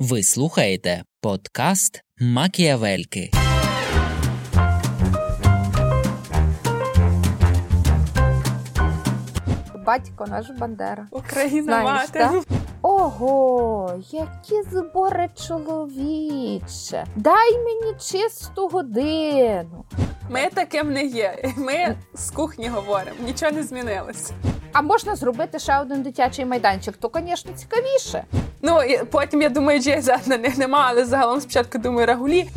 Ви слухаєте подкаст Макіавельки. Батько наш Бандера. Україна Знаєш, мати. так? Ого, які збори чоловіче. Дай мені чисту годину. Ми таким не є. Ми з кухні говоримо, нічого не змінилось. А можна зробити ще один дитячий майданчик, то, звісно, цікавіше. Ну і потім я думаю, GIZ на них нема, але загалом спочатку думаю рагулі.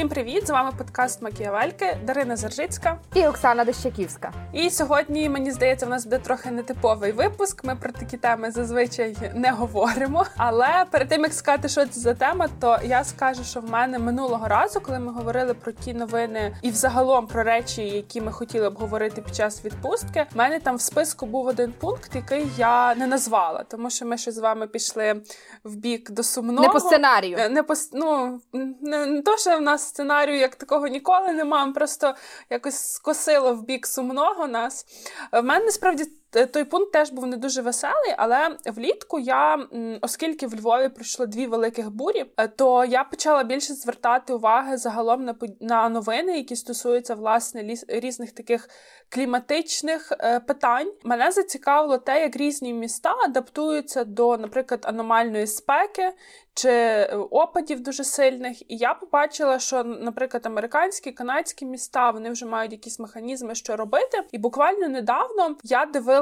Всім привіт! З вами подкаст Макіавельки, Дарина Заржицька. І Оксана Дещаківська. І сьогодні, мені здається, в нас буде трохи нетиповий випуск. Ми про такі теми зазвичай не говоримо. Але перед тим як сказати, що це за тема, то я скажу, що в мене минулого разу, коли ми говорили про ті новини і взагалом про речі, які ми хотіли обговорити під час відпустки, в мене там в списку був один пункт, який я не назвала, тому що ми ще з вами пішли в бік до сумного. Не по сценарію. Е, Не по ну, не, не то, що в нас сценарію як такого ніколи немає, просто якось скосило в бік сумного нас. В мене насправді той пункт теж був не дуже веселий, але влітку я, оскільки в Львові пройшло дві великих бурі, е, то я почала більше звертати уваги загалом на на новини, які стосуються власне різних таких кліматичних е, питань. Мене зацікавило те, як різні міста адаптуються до, наприклад, аномальної спеки чи е, опадів дуже сильних. І я побачила, що, наприклад, американські, канадські міста вони вже мають якісь механізми, що робити. І буквально недавно я дивилася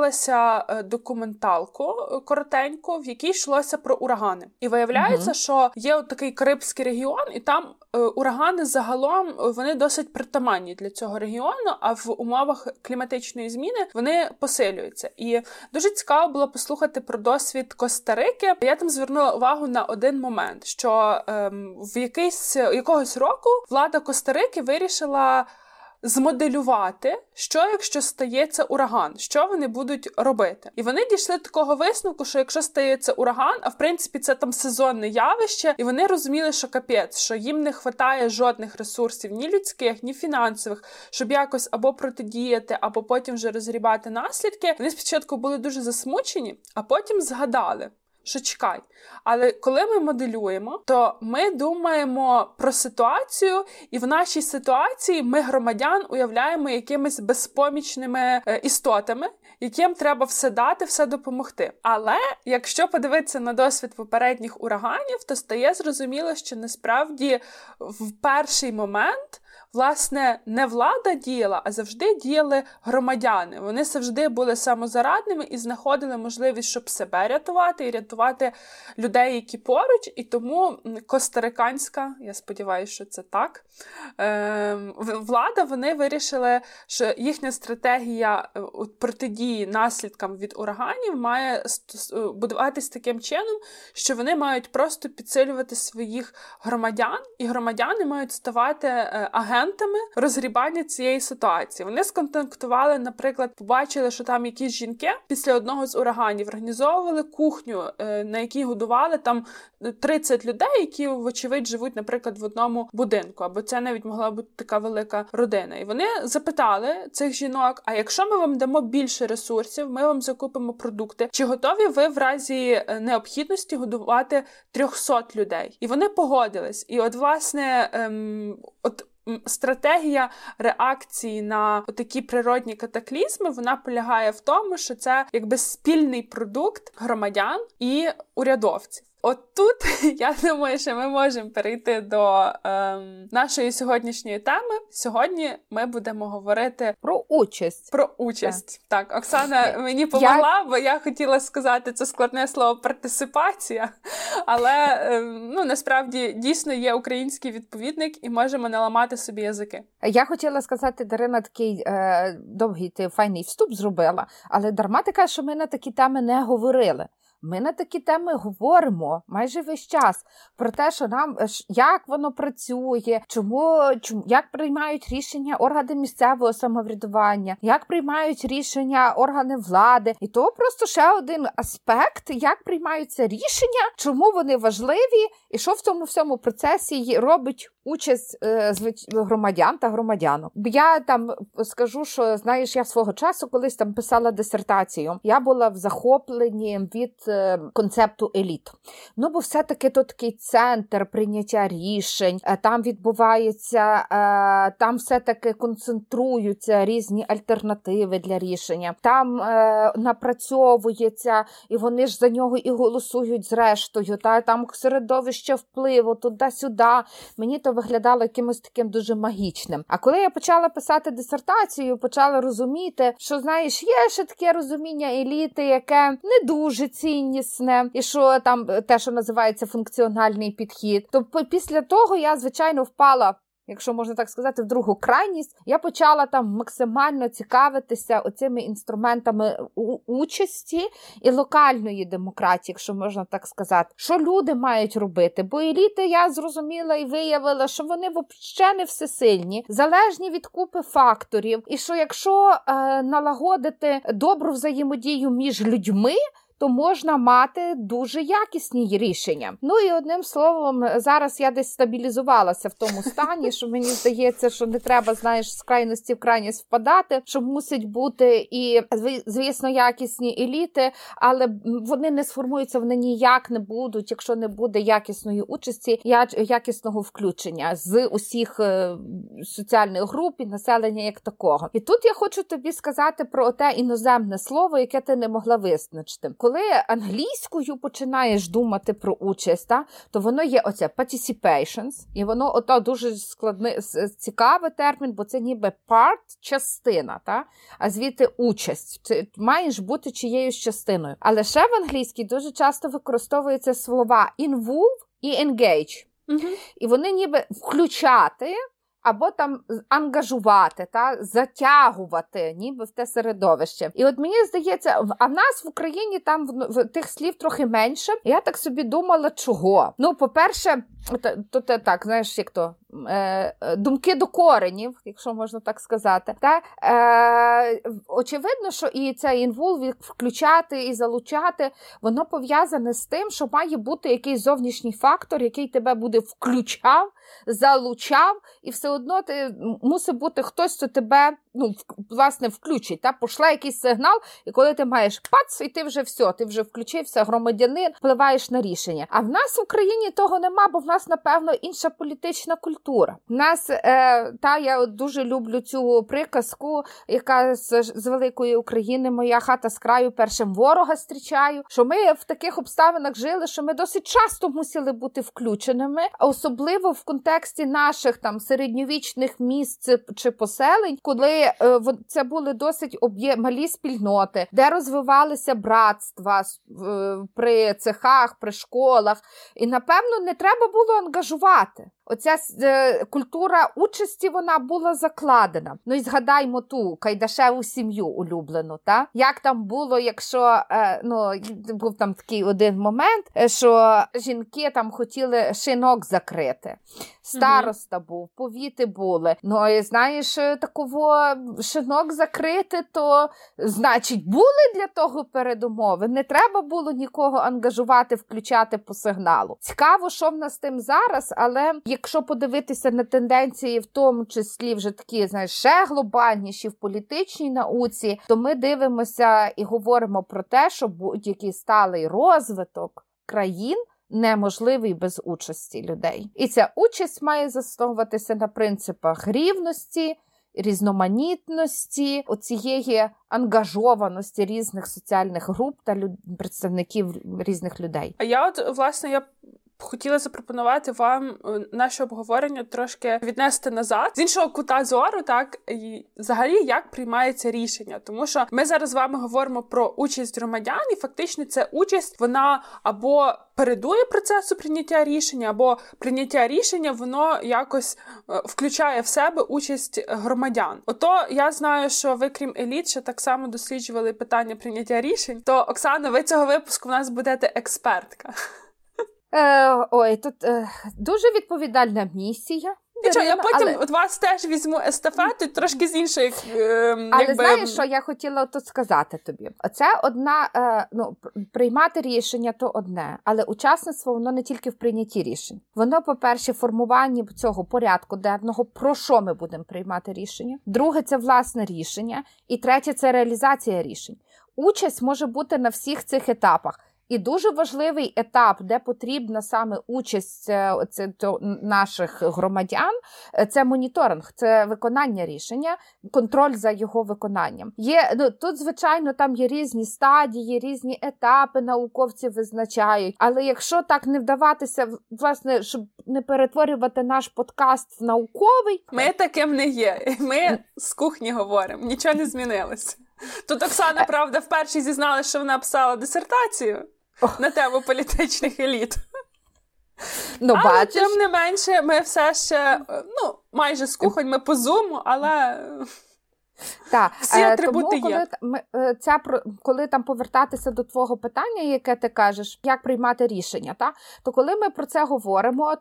е, документалку е, коротеньку, в якій йшлося про урагани. І виявляється, Мгм. що є от такий Карибський регіон, і там е, урагани загалом вони досить притаманні для цього регіону, а в умовах кліматичної зміни вони посилюються. І дуже цікаво було послухати про досвід Коста-Рики. Я там звернула увагу на один момент, що ем, в якийсь якогось року влада Коста-Рики вирішила. Змоделювати, що якщо стається ураган, що вони будуть робити, і вони дійшли до такого висновку, що якщо стається ураган, а в принципі це там сезонне явище, і вони розуміли, що капець, що їм не вистачає жодних ресурсів, ні людських, ні фінансових, щоб якось або протидіяти, або потім вже розгрібати наслідки. Вони спочатку були дуже засмучені, а потім згадали. Що чекай, але коли ми моделюємо, то ми думаємо про ситуацію, і в нашій ситуації ми громадян уявляємо якимись безпомічними е, істотами, яким треба все дати, все допомогти. Але якщо подивитися на досвід попередніх ураганів, то стає зрозуміло, що насправді в перший момент. Власне, не влада діяла, а завжди діяли громадяни. Вони завжди були самозарадними і знаходили можливість, щоб себе рятувати і рятувати людей, які поруч. І тому костариканська, я сподіваюся, що це так. ем, Влада вони вирішили, що їхня стратегія е, протидії наслідкам від ураганів має е, будуватись таким чином, що вони мають просто підсилювати своїх громадян, і громадяни мають ставати е, агентами розгрібання цієї ситуації. Вони сконтактували, наприклад, побачили, що там якісь жінки після одного з ураганів організовували кухню, е, на якій годували там 30 людей, які вочевидь живуть, наприклад, в одному будинку, або це навіть могла бути така велика родина. І вони запитали цих жінок: а якщо ми вам дамо більше ресурсів, ми вам закупимо продукти, чи готові ви в разі е, необхідності годувати 300 людей? І вони погодились. І от, власне, ем, от. Стратегія реакції на такі природні катаклізми вона полягає в тому, що це якби спільний продукт громадян і урядовців. От тут я думаю, що ми можемо перейти до ем, нашої сьогоднішньої теми. Сьогодні ми будемо говорити Про участь. про участь. Так, Оксана мені помогла, бо я хотіла сказати це складне слово партисипація, але ем, ну насправді дійсно є український відповідник і можемо не ламати собі язики. Я хотіла сказати, Дарина, такий е, довгий ти файний вступ зробила, але дарма кажеш, що ми на такі теми не говорили. Ми на такі теми говоримо майже весь час про те, що нам е, як воно працює, чому, чому як приймають рішення органи місцевого самоврядування, як приймають рішення органи влади, і то просто ще один аспект, як приймаються рішення, чому вони важливі, і що в цьому всьому процесі робить участь е, громадян та громадянок. Я там скажу, що знаєш, я свого часу колись там писала дисертацію. Я була в захопленні від е, концепту еліт. Ну, бо все-таки то такий центр прийняття рішень, е, там відбувається, там все-таки концентруються різні альтернативи для рішення. Там напрацьовується, і вони ж за нього і голосують зрештою. Та там середовище впливу туди-сюди. Мені то виглядало якимось таким дуже магічним. А коли я почала писати дисертацію, почала розуміти, що знаєш, є ще таке розуміння еліти, яке не дуже ціннісне, і що там те, що називається функціональний підхід. То після того я звичайно впала якщо можна так сказати, в другу крайність, я почала там максимально цікавитися оцими інструментами участі і локальної демократії, якщо можна так сказати, що люди мають робити. Бо еліти я зрозуміла і виявила, що вони взагалі не всесильні, залежні від купи факторів, і що якщо е, налагодити добру взаємодію між людьми то можна мати дуже якісні рішення. Ну і одним словом, зараз я десь стабілізувалася в тому стані, що мені здається, що не треба, знаєш, з крайності в крайність впадати, що мусить бути і звісно якісні еліти, але вони не сформуються, вони ніяк не будуть, якщо не буде якісної участі, якісного включення з усіх е, соціальних груп і населення як такого. І тут я хочу тобі сказати про те іноземне слово, яке ти не могла визначити коли англійською починаєш думати про участь, та, то воно є оце participations, і воно ото дуже складний цікавий термін, бо це ніби part частина, та, а звідти участь. Ти маєш бути чиєюсь частиною. Але ще в англійській дуже часто використовуються слова involve і engage. Угу. І вони ніби включати або там ангажувати, та затягувати, ніби в те середовище. І от мені здається, а в нас в Україні там в, в тих слів трохи менше. Я так собі думала, чого. Ну, по-перше, то, то так, знаєш, як то думки до коренів, якщо можна так сказати. Та, е, Очевидно, що і цей інвул включати і залучати, воно пов'язане з тим, що має бути якийсь зовнішній фактор, який тебе буде включав, залучав, і все одно ти мусить бути хтось, хто тебе ну, власне включить. Та, Пошла якийсь сигнал, і коли ти маєш пац, і ти вже все, ти вже включився, громадянин, впливаєш на рішення. А в нас в Україні того нема, бо в нас, напевно, інша політична культура. В нас е, та я дуже люблю цю приказку, яка з, з великої України моя хата з краю першим ворога зустрічаю. Що ми в таких обставинах жили, що ми досить часто мусили бути включеними, особливо в контексті наших там середньовічних місць чи поселень, коли це були досить малі спільноти, де розвивалися братства е, при цехах, при школах, і напевно не треба було ангажувати. Оця е, культура участі вона була закладена. Ну і згадаймо ту Кайдашеву сім'ю улюблену. Та як там було, якщо е, ну був там такий один момент, е, що жінки там хотіли шинок закрити. Староста був, повіти були. Ну і знаєш, е, такого шинок закрити, то значить були для того передумови. Не треба було нікого ангажувати, включати по сигналу. Цікаво, що в нас тим зараз, але якщо подивитися на тенденції, в тому числі вже такі знаєш, ще глобальніші в політичній науці, то ми дивимося і говоримо про те, що будь-який сталий розвиток країн. Неможливий без участі людей, і ця участь має засновуватися на принципах рівності, різноманітності, оцієї ангажованості різних соціальних груп та люд... представників різних людей. А я от власне я Хотіла запропонувати вам е, наше обговорення трошки віднести назад з іншого кута зору, так і взагалі як приймається рішення, тому що ми зараз з вами говоримо про участь громадян, і фактично ця участь вона або передує процесу прийняття рішення, або прийняття рішення воно якось е, включає в себе участь громадян. Ото я знаю, що ви, крім еліт, ще так само досліджували питання прийняття рішень. То Оксана, ви цього випуску в нас будете експертка. Е, Ой, тут е, дуже відповідальна місія. Нічого, я потім але... вас теж візьму естафету трошки з інших. Е, але якби... знаєш, що я хотіла тут сказати тобі? Це одна е, ну приймати рішення то одне, але учасництво воно не тільки в прийнятті рішень. Воно, по-перше, формуванні цього порядку денного, про що ми будемо приймати рішення. Друге, це власне рішення, і третє це реалізація рішень. Участь може бути на всіх цих етапах. І дуже важливий етап, де потрібна саме участь е, це, то, наших громадян, е, це моніторинг, це виконання рішення, контроль за його виконанням. Є ну тут, звичайно, там є різні стадії, різні етапи науковці визначають. Але якщо так не вдаватися, власне, щоб не перетворювати наш подкаст в науковий, ми таким не є. Ми з кухні говоримо, нічого не змінилося. Тут Оксана, правда, вперше зізналася, що вона писала дисертацію на тему політичних еліт. Ну, але бачиш? тим не менше, ми все ще ну, майже з кухонь, ми по зуму, але. Так, Всі е, атрибути тому, є. Коли, ми, е, ця, коли там повертатися до твого питання, яке ти кажеш, як приймати рішення, та? то коли ми про це говоримо,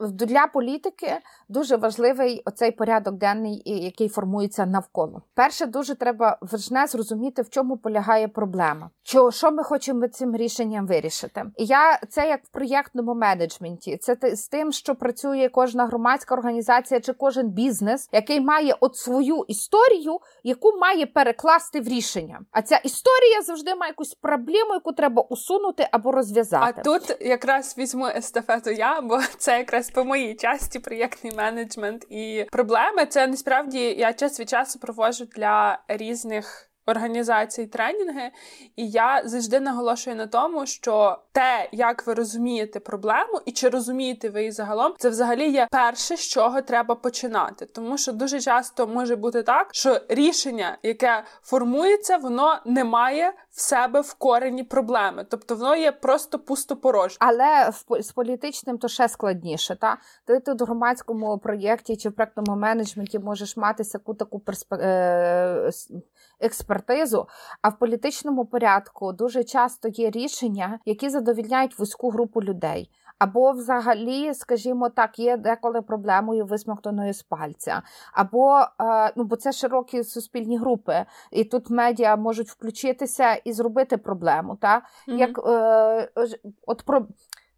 для політики дуже важливий оцей порядок денний, який формується навколо. Перше, дуже треба важне зрозуміти, в чому полягає проблема. Що, що ми хочемо цим рішенням вирішити? Я це як в проєктному менеджменті, це з тим, що працює кожна громадська організація чи кожен бізнес, який має от свою історію яку має перекласти в рішення. А ця історія завжди має якусь проблему, яку треба усунути або розв'язати. А тут якраз візьму естафету я, бо це якраз по моїй часті проєктний менеджмент і проблеми. Це насправді я час від часу проводжу для різних організацій тренінги, і я завжди наголошую на тому, що те, як ви розумієте проблему, і чи розумієте ви її загалом, це взагалі є перше, з чого треба починати. Тому що дуже часто може бути так, що рішення, яке формується, воно не має в себе в корені проблеми, тобто воно є просто пустопорожнє. Але з політичним то ще складніше. Та ти тут в громадському проєкті чи в проектному менеджменті можеш мати таку таку перспек... Експертизу. А в політичному порядку дуже часто є рішення, які задовільняють вузьку групу людей. Або, взагалі, скажімо так, є деколи проблемою висмоктаної з пальця, або е, ну бо це широкі суспільні групи, і тут медіа можуть включитися і зробити проблему. Та mm-hmm. як е, от про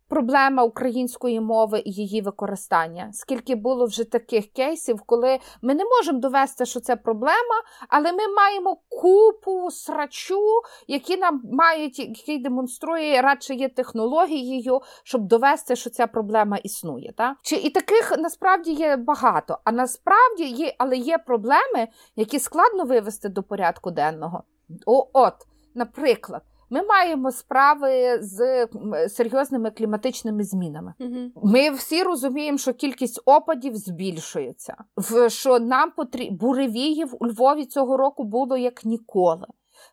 проблема української мови і її використання. Скільки було вже таких кейсів, коли ми не можемо довести, що це проблема, але ми маємо купу срачу, які нам мають, який демонструє радше є технологією, щоб довести, що ця проблема існує. Так? Чи і таких насправді є багато, а насправді є, але є проблеми, які складно вивести до порядку денного. О, От, наприклад. Ми маємо справи з серйозними кліматичними змінами. Угу. Ми всі розуміємо, що кількість опадів збільшується. що нам потрібно буревіїв у Львові цього року було як ніколи.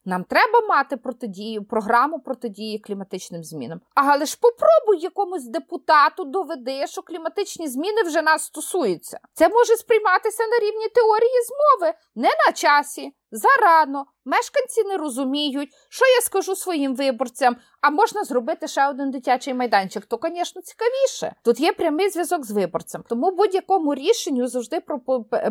Нам треба мати протидію, програму протидії кліматичним змінам. Але ж попробуй якомусь депутату доведи, що кліматичні зміни вже нас стосуються. Це може сприйматися на рівні теорії змови, не на часі, зарано. Мешканці не розуміють, що я скажу своїм виборцям, а можна зробити ще один дитячий майданчик. То, звісно, цікавіше. Тут є прямий зв'язок з виборцем. Тому будь-якому рішенню завжди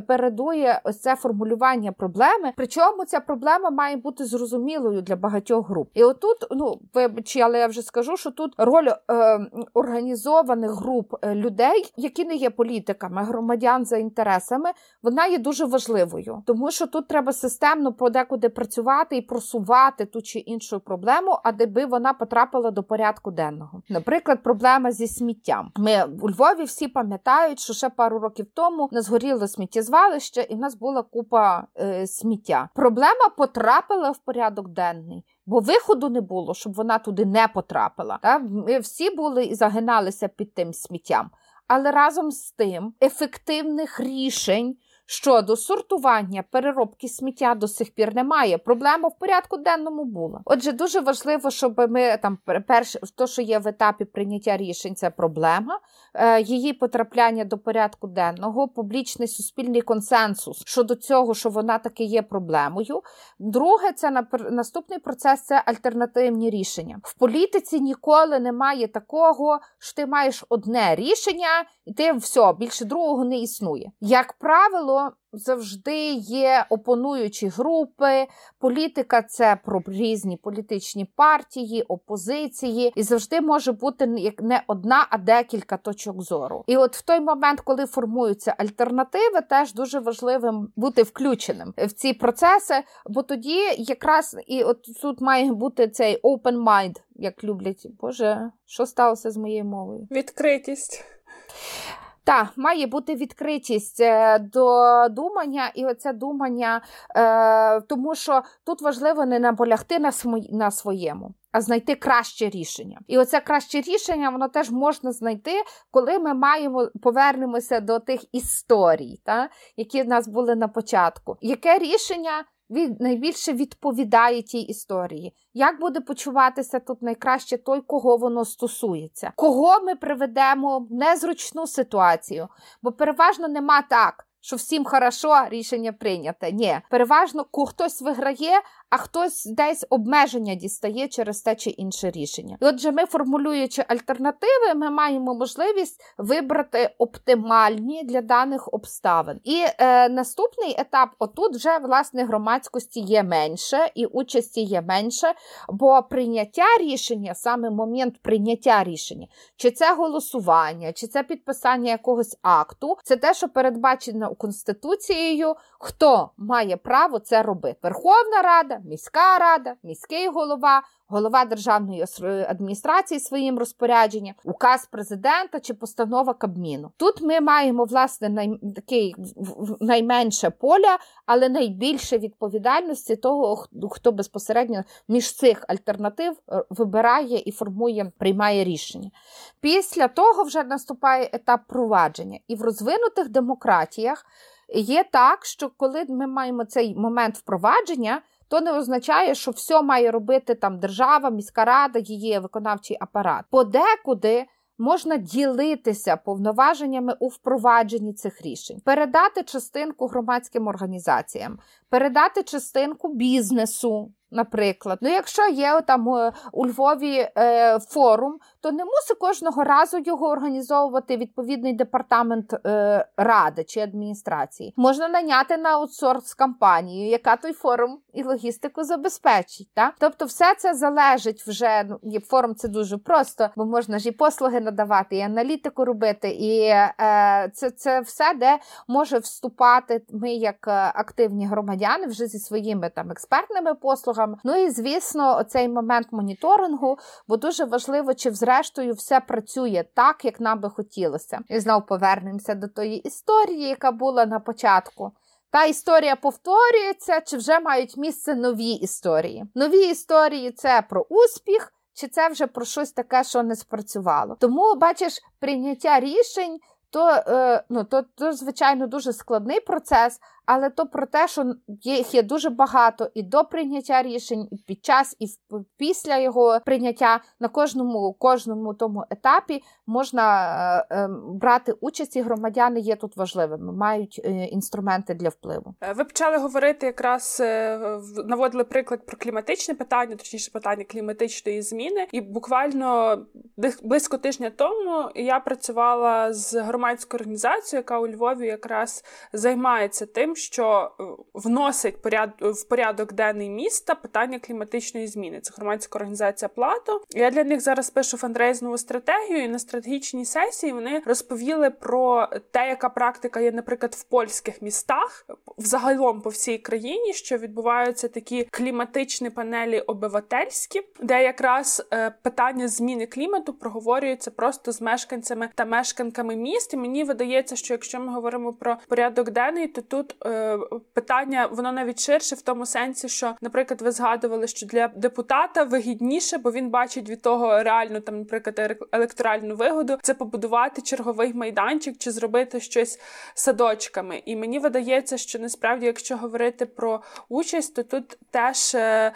передує ось це формулювання проблеми. Причому ця проблема має бути зрозумілою для багатьох груп. І отут, ну вибачте, але я вже скажу, що тут роль е, організованих груп е, людей, які не є політиками, громадян за інтересами, вона є дуже важливою, тому що тут треба системно подекуди працювати і просувати ту чи іншу проблему, а де вона потрапила до порядку денного. Наприклад, проблема зі сміттям. Ми у Львові всі пам'ятають, що ще пару років тому не згоріло сміттєзвалище, і в нас була купа е, сміття. Проблема потрапила в порядок денний. Бо виходу не було, щоб вона туди не потрапила. Так? Ми всі були і загиналися під тим сміттям. Але разом з тим ефективних рішень щодо сортування переробки сміття до сих пір немає. Проблема в порядку денному була. Отже, дуже важливо, щоб ми там перше, то, що є в етапі прийняття рішень, це проблема. Е, її потрапляння до порядку денного, публічний суспільний консенсус щодо цього, що вона таки є проблемою. Друге, це наступний процес це альтернативні рішення. В політиці ніколи немає такого, що ти маєш одне рішення, і ти все більше другого не існує. Як правило, завжди є опонуючі групи. Політика це про різні політичні партії, опозиції, і завжди може бути не одна, а декілька точок зору. І от в той момент, коли формуються альтернативи, теж дуже важливим бути включеним в ці процеси, бо тоді якраз і от тут має бути цей open mind, як люблять. Боже, що сталося з моєю мовою? Відкритість. Так, має бути відкритість е, до думання, і оце думання, е, тому що тут важливо не наполягти на на своєму, а знайти краще рішення. І оце краще рішення воно теж можна знайти, коли ми маємо повернемося до тих історій, та, які в нас були на початку. Яке рішення? Від найбільше відповідає тій історії. Як буде почуватися тут найкраще той, кого воно стосується? Кого ми приведемо в незручну ситуацію? Бо переважно нема так, що всім хорошо рішення прийнято. Ні, переважно хтось виграє, а хтось десь обмеження дістає через те чи інше рішення. І Отже, ми формулюючи альтернативи, ми маємо можливість вибрати оптимальні для даних обставин. І е, наступний етап, отут вже власне громадськості є менше і участі є менше, бо прийняття рішення, саме момент прийняття рішення, чи це голосування, чи це підписання якогось акту, це те, що передбачено Конституцією, хто має право це робити. Верховна Рада міська рада, міський голова, голова державної адміністрації своїм розпорядженням, указ президента чи постанова Кабміну. Тут ми маємо власне най, такий найменше поля, але найбільше відповідальності того, хто безпосередньо між цих альтернатив е, вибирає і формує, приймає рішення. Після того вже наступає етап провадження, і в розвинутих демократіях. Є так, що коли ми маємо цей момент впровадження, то не означає, що все має робити там держава, міська рада, її виконавчий апарат. Подекуди. Можна ділитися повноваженнями у впровадженні цих рішень, передати частинку громадським організаціям, передати частинку бізнесу, Наприклад, ну якщо є там е, у Львові е, форум, то не мусить кожного разу його організовувати відповідний департамент е, ради чи адміністрації. Можна наняти на аутсорс компанію, яка той форум і логістику забезпечить. Так? Тобто, все це залежить вже. Ну, форум це дуже просто, бо можна ж і послуги надавати, і аналітику робити, і е, це це все, де може вступати ми як е, активні громадяни вже зі своїми там експертними послугами послугам. Ну і звісно, оцей момент моніторингу, бо дуже важливо, чи зрештою все працює так, як нам би хотілося. І знову повернемося до тої історії, яка була на початку. Та історія повторюється, чи вже мають місце нові історії. Нові історії це про успіх, чи це вже про щось таке, що не спрацювало. Тому, бачиш, прийняття рішень то, е, ну, то, то, звичайно, дуже складний процес, але то про те, що їх є дуже багато і до прийняття рішень, і під час, і після його прийняття на кожному кожному тому етапі можна е, е, брати участь, і громадяни є тут важливими, мають е, інструменти для впливу. Е, ви почали говорити якраз наводили приклад про кліматичне питання, точніше питання кліматичної зміни, і буквально близько тижня тому я працювала з громадською організацією, яка у Львові якраз займається тим що е, вносить поряд... в порядок денний міста питання кліматичної зміни. Це громадська організація Плато. Я для них зараз пишу фандрейзнову стратегію. і На стратегічній сесії вони розповіли про те, яка практика є, наприклад, в польських містах, взагалом по всій країні, що відбуваються такі кліматичні панелі обивательські, де якраз е, питання зміни клімату проговорюється просто з мешканцями та мешканками міст. І Мені видається, що якщо ми говоримо про порядок денний, то тут питання воно навіть ширше в тому сенсі, що, наприклад, ви згадували, що для депутата вигідніше, бо він бачить від того реальну там, наприклад, електоральну вигоду, це побудувати черговий майданчик чи зробити щось садочками. І мені видається, що насправді, якщо говорити про участь, то тут теж е,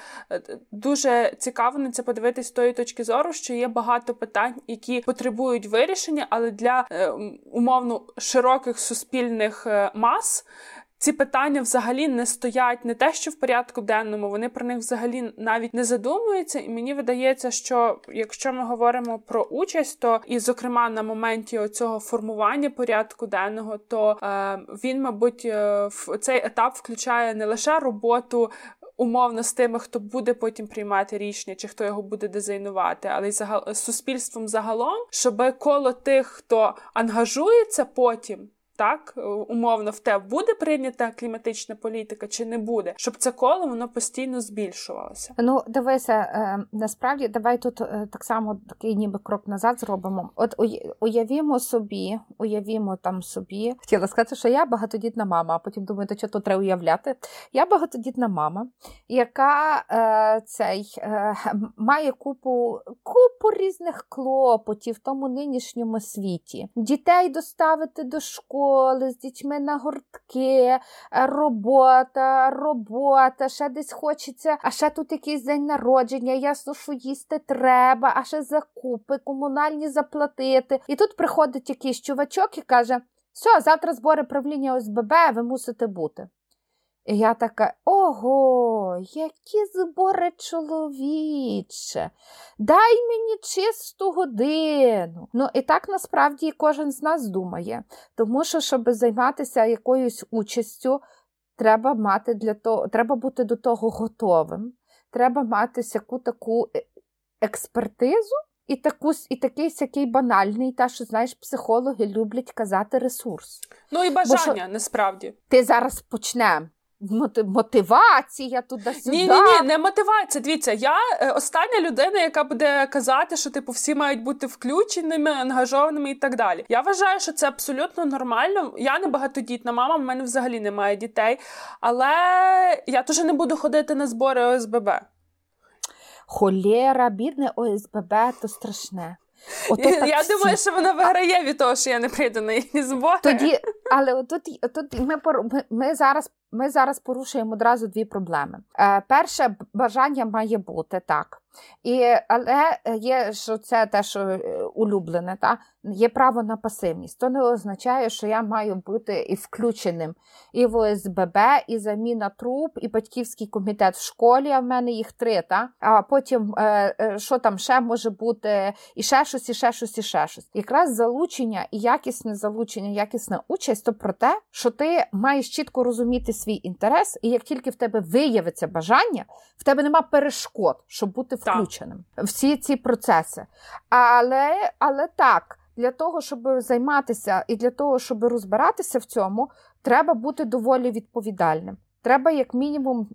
дуже цікаво на це подивитись з тої точки зору, що є багато питань, які потребують вирішення, але для е, умовно широких суспільних е, мас. Ці питання взагалі не стоять не те, що в порядку денному, вони про них взагалі навіть не задумуються. І мені видається, що якщо ми говоримо про участь, то і, зокрема, на моменті цього формування порядку денного, то е, він, мабуть, е, в цей етап включає не лише роботу. Умовно з тими, хто буде потім приймати рішення, чи хто його буде дизайнувати, але й загал... суспільством загалом, щоб коло тих, хто ангажується потім так, е, умовно, в те буде прийнята кліматична політика чи не буде, щоб це коло воно постійно збільшувалося. Ну дивися, е, насправді давай тут е, так само такий ніби крок назад зробимо. От уявімо собі, уявімо там собі. Хотіла сказати, що я багатодітна мама, а потім думаю, то що тут треба уявляти. Я багатодітна мама, яка е, цей е, має купу купу різних клопотів в тому нинішньому світі. Дітей доставити до школи школи, з дітьми на гуртки, е, робота, робота, ще десь хочеться, а ще тут якийсь день народження, ясно, що їсти треба, а ще закупи, комунальні заплатити. І тут приходить якийсь чувачок і каже: все, завтра збори правління ОСББ, ви мусите бути. І я така, ого, які збори чоловіче, дай мені чисту годину. Ну, і так насправді кожен з нас думає. Тому що, щоб займатися якоюсь участю, треба мати для того, треба бути до того готовим. Треба мати всяку таку е, експертизу. І таку, і такий сякий банальний, та що знаєш, психологи люблять казати ресурс. Ну і бажання Бо, насправді. Ти зараз почнемо мотивація туди-сюди. Ні, ні, ні, не мотивація. Дивіться, я е, остання людина, яка буде казати, що типу всі мають бути включеними, ангажованими і так далі. Я вважаю, що це абсолютно нормально. Я не багатодітна мама, в мене взагалі немає дітей, але я теж не буду ходити на збори ОСББ. Холєра, бідне ОСББ, то страшне. Ото я всі. думаю, що вона виграє від того, що я не прийду на їхні збори. Тоді, але тут, тут ми, ми, ми зараз ми зараз порушуємо одразу дві проблеми. Е, Перше бажання має бути так. І, Але є що це те, що е, улюблене, та? є право на пасивність. То не означає, що я маю бути і включеним і в ОСББ, і заміна труб, і батьківський комітет в школі, а в мене їх три. Та? А потім, е, що там ще може бути, і ще щось, і ще щось, і ще щось. Якраз залучення і якісне залучення, якісна участь то про те, що ти маєш чітко розуміти свій інтерес, і як тільки в тебе виявиться бажання, в тебе нема перешкод, щоб бути включеним так. всі ці процеси. Але, Але так. Для того, щоб займатися і для того, щоб розбиратися в цьому, треба бути доволі відповідальним. Треба, як мінімум,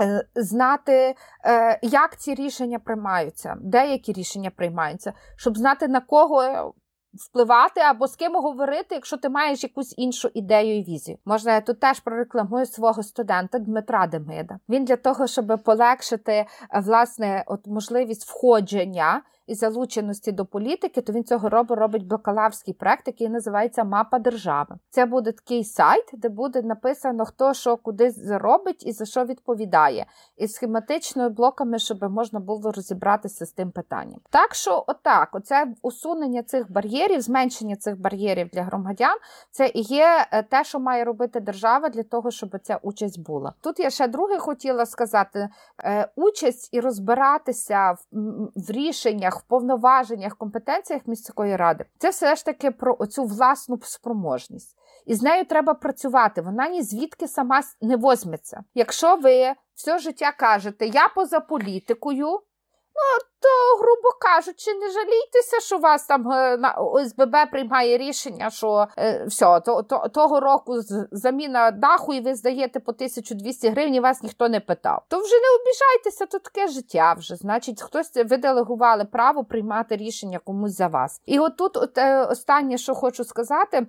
е, знати, е, як ці рішення приймаються, деякі рішення приймаються, щоб знати на кого впливати або з ким говорити, якщо ти маєш якусь іншу ідею і візію. Можна я тут теж прорекламую свого студента Дмитра Демида. Він для того, щоб полегшити власне от можливість входження і залученості до політики, то він цього робить робить бакалаврський проект, який називається Мапа держави. Це буде такий сайт, де буде написано, хто що куди зробить і за що відповідає, і схематичною блоками, щоб можна було розібратися з тим питанням. Так що, отак, оце усунення цих бар'єрів, зменшення цих бар'єрів для громадян, це і є е, те, що має робити держава для того, щоб ця участь була. Тут я ще друге хотіла сказати: е, участь і розбиратися в рішеннях повноваженнях, компетенціях міської ради, це все ж таки про оцю власну спроможність. І з нею треба працювати. Вона ні звідки сама не возьметься. Якщо ви все життя кажете, я поза політикою, Ну, то, грубо кажучи, не жалійтеся, що вас там е, на ОСББ приймає рішення, що е, все, то, то, того року заміна даху, і ви здаєте по 1200 гривень, вас ніхто не питав. То вже не обіжайтеся, то таке життя вже. Значить, хтось ви делегували право приймати рішення комусь за вас. І отут, от, е, останнє, що хочу сказати.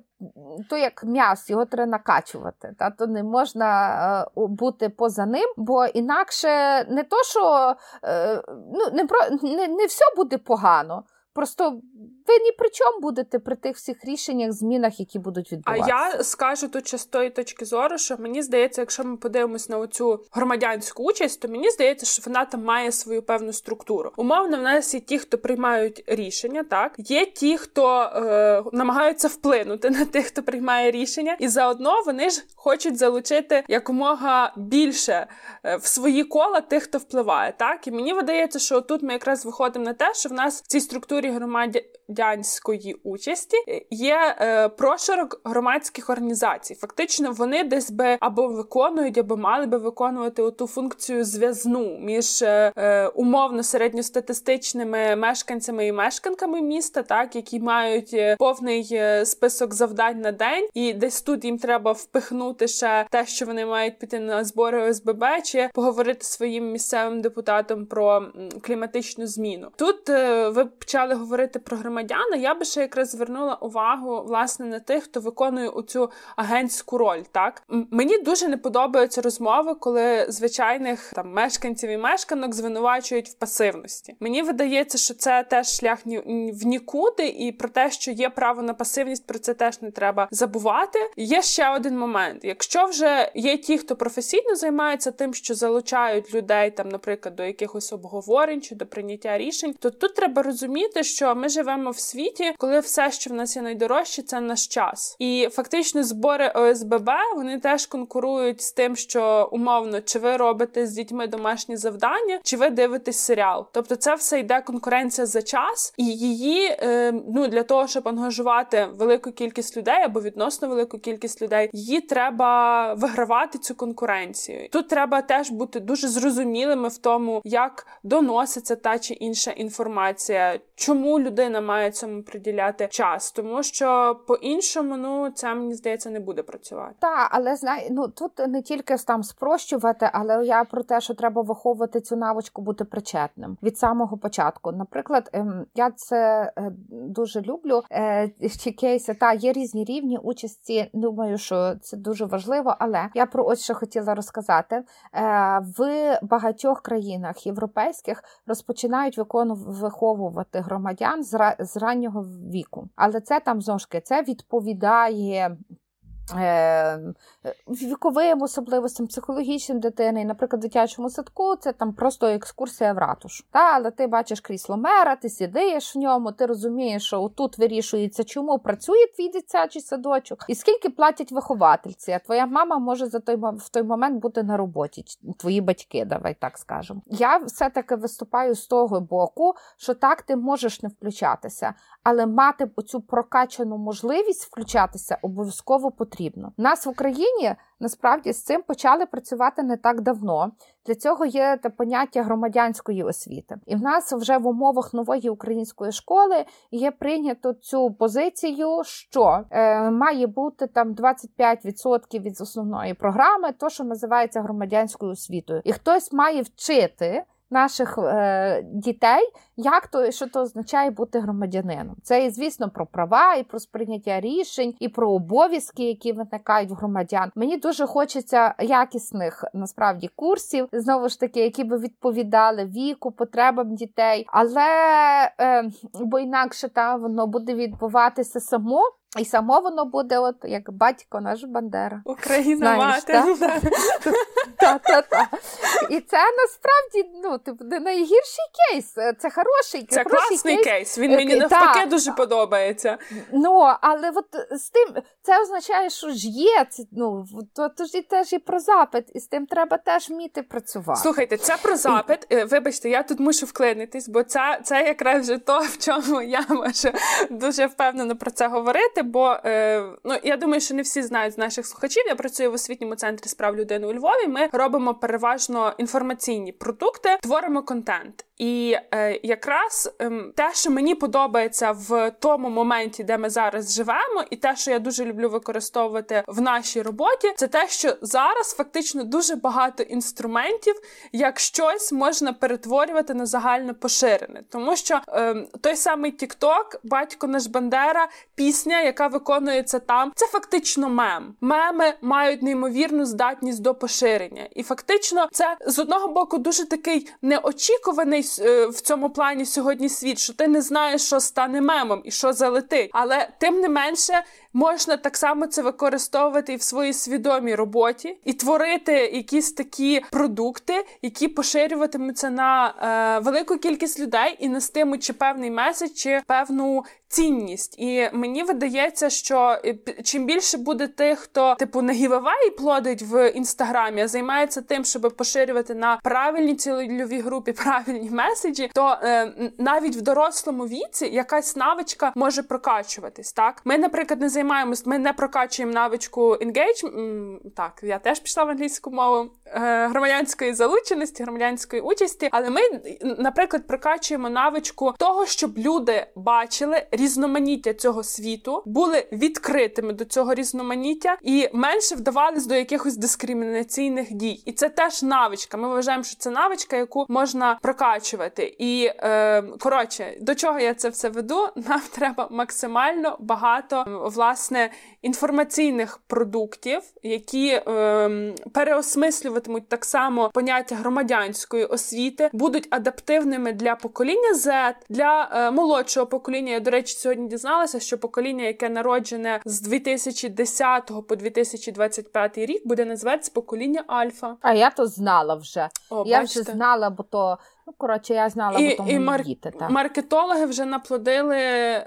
то як м'яс, його треба накачувати. Та? То не можна е, бути поза ним, бо інакше не то, що е, ну, не, про, не, не все буде погано. Просто ви ні при чому будете при тих всіх рішеннях, змінах, які будуть відбуватися. А я скажу тут з тої точки зору, що мені здається, якщо ми подивимось на оцю громадянську участь, то мені здається, що вона там має свою певну структуру. Умовно, в нас є ті, хто приймають рішення, так є ті, хто е, намагаються вплинути на тих, хто приймає рішення, і заодно вони ж хочуть залучити якомога більше е, в свої кола тих, хто впливає. Так і мені видається, що тут ми якраз виходимо на те, що в нас в цій структурі громадянської участі є е, прошарок громадських організацій. Фактично, вони десь би або виконують, або мали би виконувати оту функцію зв'язну між е, е, умовно середньостатистичними мешканцями і мешканками міста, так які мають е, повний е, список завдань на день, і десь тут їм треба впихнути ще те, що вони мають піти на збори ОСББ, чи поговорити своїм місцевим депутатам про кліматичну зміну. Тут е, ви почали говорити про громадян, я би ще якраз звернула увагу власне на тих, хто виконує оцю агентську роль. Так мені дуже не подобаються розмови, коли звичайних там мешканців і мешканок звинувачують в пасивності. Мені видається, що це теж шлях в нікуди, і про те, що є право на пасивність, про це теж не треба забувати. Є ще один момент: якщо вже є ті, хто професійно займається тим, що залучають людей, там, наприклад, до якихось обговорень чи до прийняття рішень, то тут треба розуміти, що ми живемо в світі, коли все, що в нас є найдорожче, це наш час. І фактично збори ОСББ вони теж конкурують з тим, що умовно чи ви робите з дітьми домашні завдання, чи ви дивитесь серіал. Тобто, це все йде конкуренція за час, і її е, ну для того, щоб ангажувати велику кількість людей або відносно велику кількість людей, її треба вигравати цю конкуренцію. Тут треба теж бути дуже зрозумілими в тому, як доноситься та чи інша інформація чому людина має цьому приділяти час, тому що по-іншому, ну це мені здається, не буде працювати. Так, але знай, ну тут не тільки там спрощувати, але я про те, що треба виховувати цю навичку, бути причетним від самого початку. Наприклад, ем, я це е, дуже люблю. Ще е, кейси та є різні рівні участі. Думаю, що це дуже важливо, але я про ось що хотіла розказати е, в багатьох країнах європейських розпочинають виконувати виховувати громадян з раннього віку. Але це там зошки, це відповідає віковим особливостям, психологічним дитини, наприклад, в дитячому садку це там просто екскурсія в ратуш. Та, Але ти бачиш крісло мера, ти сидиш в ньому, ти розумієш, що тут вирішується, чому працює твій дитячий садочок, і скільки платять виховательці. А твоя мама може за той в той момент бути на роботі, твої батьки, давай так скажемо. Я все-таки виступаю з того боку, що так ти можеш не включатися, але мати оцю прокачану можливість включатися обов'язково потрібно потрібно. Нас в Україні насправді з цим почали працювати не так давно. Для цього є те поняття громадянської освіти, і в нас вже в умовах нової української школи є прийнято цю позицію, що е, має бути там 25% від основної програми, то що називається громадянською освітою, і хтось має вчити наших е, дітей, як то що то означає бути громадянином. Це, звісно, про права, і про сприйняття рішень, і про обов'язки, які виникають в громадян. Мені дуже хочеться якісних насправді курсів, знову ж таки, які би відповідали віку, потребам дітей, але е, бо інакше там воно буде відбуватися само. І само воно буде, от як батько наш Бандера. Україна мати. Та-та-та. І це насправді ну, типу, не найгірший кейс. Це хороший Це класний кейс. кейс. Він мені навпаки дуже подобається. Ну, але от з тим це означає, що ж є. Ну, то тоді теж і про запит, і з тим треба теж вміти працювати. Слухайте, це про запит. Е, вибачте, я тут мушу вклинитись, бо це це якраз вже то, в чому я можу дуже впевнено про це говорити говорити, бо е, ну я думаю, що не всі знають з наших слухачів. Я працюю в освітньому центрі справ людини у Львові. Ми робимо переважно інформаційні продукти, творимо контент. І е, якраз е, те, що мені подобається в тому моменті, де ми зараз живемо, і те, що я дуже люблю використовувати в нашій роботі, це те, що зараз фактично дуже багато інструментів, як щось можна перетворювати на загально поширене, тому що е, той самий TikTok, батько наш Бандера, пісня, яка виконується там, це фактично мем. Меми мають неймовірну здатність до поширення, і фактично це з одного боку дуже такий неочікуваний е, в цьому плані сьогодні світ, що ти не знаєш, що стане мемом і що залетить, але тим не менше можна так само це використовувати і в своїй свідомій роботі, і творити якісь такі продукти, які поширюватимуться на е, велику кількість людей і нестимуть чи певний меседж, чи певну цінність. І мені видається, що е, чим більше буде тих, хто типу не giveaway плодить в інстаграмі, а займається тим, щоб поширювати на правильній цільовій групі правильні меседжі, то е, навіть в дорослому віці якась навичка може прокачуватись. Так, ми, наприклад, не займаємось, ми не прокачуємо навичку engage, Так, я теж пішла в англійську мову е, громадянської залученості, громадянської участі, але ми, наприклад, прокачуємо навичку того, щоб люди бачили різноманіття цього світу, були відкритими до цього різноманіття і менше вдавались до якихось дискримінаційних дій. І це теж навичка. Ми вважаємо, що це навичка, яку можна прокачувати. І е, коротше, до чого я це все веду? Нам треба максимально багато власне інформаційних продуктів, які е, переосмислюватимуть так само поняття громадянської освіти, будуть адаптивними для покоління Z, для е, молодшого покоління. Я до речі, сьогодні дізналася, що покоління, яке народжене з 2010 по 2025 рік, буде називатися покоління Альфа. А я то знала вже. О, я бачите? вже знала, бо то Ну, коротше, я знала, і, бо тому і мар... діти. Так. Маркетологи вже наплодили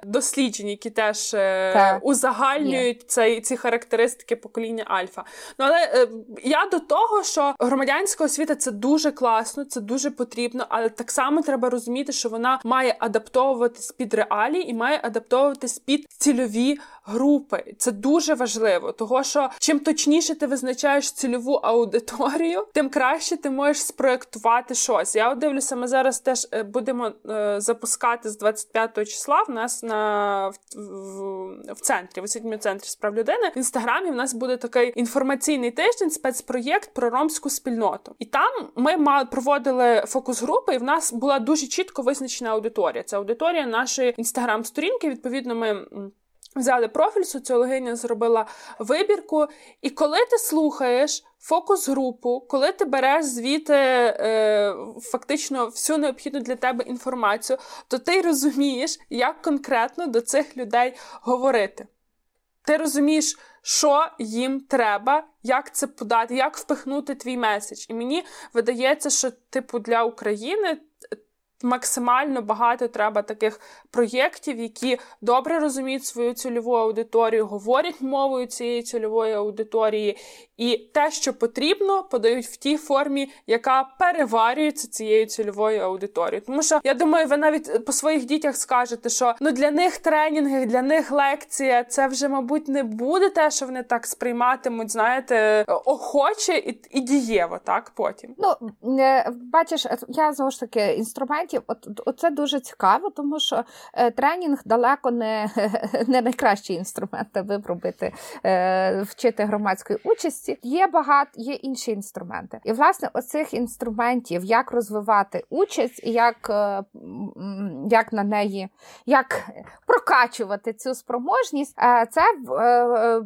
дослідження, які теж е, так. узагальнюють цей, ці характеристики покоління Альфа. Ну але е, я до того, що громадянська освіта це дуже класно, це дуже потрібно, але так само треба розуміти, що вона має адаптовуватись під реалії і має адаптовуватись під цільові групи. Це дуже важливо, того що чим точніше ти визначаєш цільову аудиторію, тим краще ти можеш спроектувати щось. Я дивлюся ми зараз теж е, будемо е, запускати з 25 числа в нас на в, в, в центрі, в освітньому центрі справ людини. В інстаграмі в нас буде такий інформаційний тиждень, спецпроєкт про ромську спільноту. І там ми мали проводили фокус групи, і в нас була дуже чітко визначена аудиторія. Це аудиторія нашої інстаграм-сторінки. Відповідно, ми. Взяли профіль, соціологиня зробила вибірку, і коли ти слухаєш фокус-групу, коли ти береш звідти е, фактично всю необхідну для тебе інформацію, то ти розумієш, як конкретно до цих людей говорити. Ти розумієш, що їм треба, як це подати, як впихнути твій меседж. І мені видається, що, типу, для України максимально багато треба таких проєктів, які добре розуміють свою цільову аудиторію, говорять мовою цієї цільової аудиторії, і те, що потрібно, подають в тій формі, яка переварюється цією цільовою аудиторією. Тому що я думаю, ви навіть по своїх дітях скажете, що ну для них тренінги, для них лекція це вже, мабуть, не буде те, що вони так сприйматимуть, знаєте, охоче і, і дієво, так потім. Ну бачиш, я знову ж таки інструментів. От, от це дуже цікаво, тому що е, тренінг далеко не не найкращий інструмент, аби робити е, вчити громадської участі. Є багато, є інші інструменти. І власне оцих інструментів, як розвивати участь і як е, як на неї, як прокачувати цю спроможність, це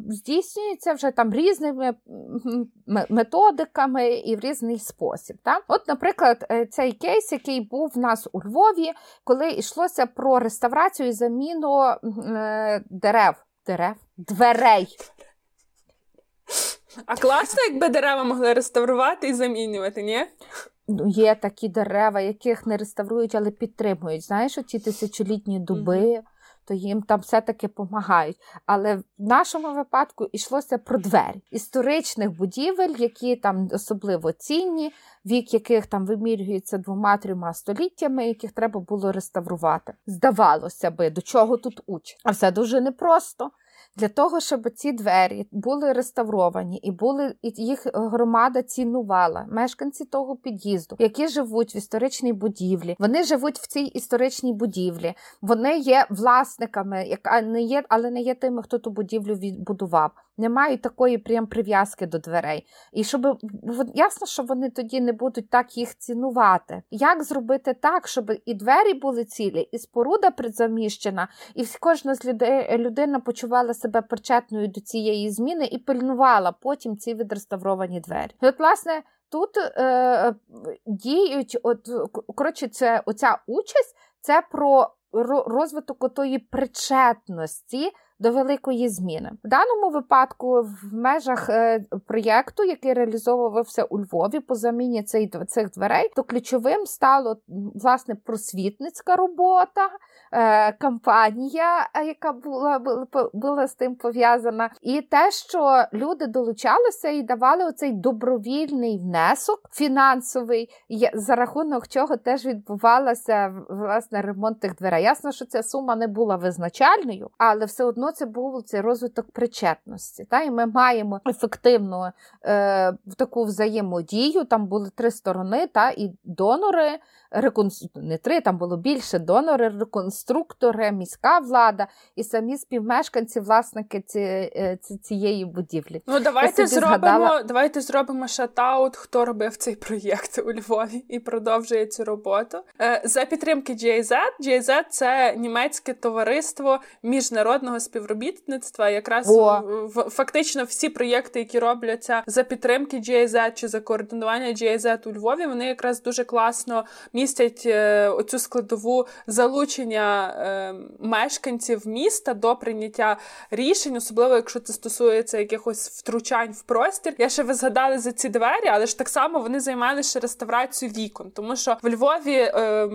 здійснюється вже там різними методиками і в різний спосіб. Так? От, наприклад, цей кейс, який був в нас у Львові, коли йшлося про реставрацію і заміну дерев. Дерев, дверей. А класно, якби дерева могли реставрувати і замінювати, ні? Ну, Є такі дерева, яких не реставрують, але підтримують. Знаєш, оці тисячолітні дуби, mm-hmm. То їм там все-таки допомагають. Але в нашому випадку йшлося про двері історичних будівель, які там особливо цінні, вік яких там вимірюється двома-трьома століттями, яких треба було реставрувати. Здавалося би, до чого тут учать. А все дуже непросто. Для того, щоб ці двері були реставровані і були і їх громада цінувала, мешканці того під'їзду, які живуть в історичній будівлі, вони живуть в цій історичній будівлі, вони є власниками, яка не є, але не є тими, хто ту будівлю відбудував. Не мають такої прям прив'язки до дверей. І щоб ясно, що вони тоді не будуть так їх цінувати. Як зробити так, щоб і двері були цілі, і споруда призаміщена, і кожна з людей людина почувала причетною до цієї зміни і пильнувала потім ці відреставровані двері. І от, власне, тут е, діють, от коротше, це оця участь це про розвиток тої причетності до великої зміни. В даному випадку, в межах е, проєкту, який реалізовувався у Львові по заміні цих дверей, то ключовим стало власне просвітницька робота, е, кампанія, е, яка була була з тим пов'язана, і те, що люди долучалися і давали оцей добровільний внесок фінансовий, за рахунок чого теж відбувалося власне ремонт тих дверей. Ясно, що ця сума не була визначальною, але все одно це був цей розвиток причетності. Та? І ми маємо ефективну е, таку взаємодію. Там були три сторони, та і донори, реконстру... не три, там було більше донори, реконструктори, міська влада і самі співмешканці, власники ці, е, ці, цієї будівлі. Ну давайте зробимо згадала... давайте зробимо шатаут, хто робив цей проєкт у Львові і продовжує цю роботу. Е, за підтримки GIZ. GIZ – це німецьке товариство міжнародного співробітництва. Якраз в, фактично всі проєкти, які робляться за підтримки GIZ чи за координування GIZ у Львові, вони якраз дуже класно містять е, оцю складову залучення е, мешканців міста до прийняття рішень, особливо якщо це стосується якихось втручань в простір. Я ще ви згадали за ці двері, але ж так само вони займалися реставрацією вікон, тому що в Львові е,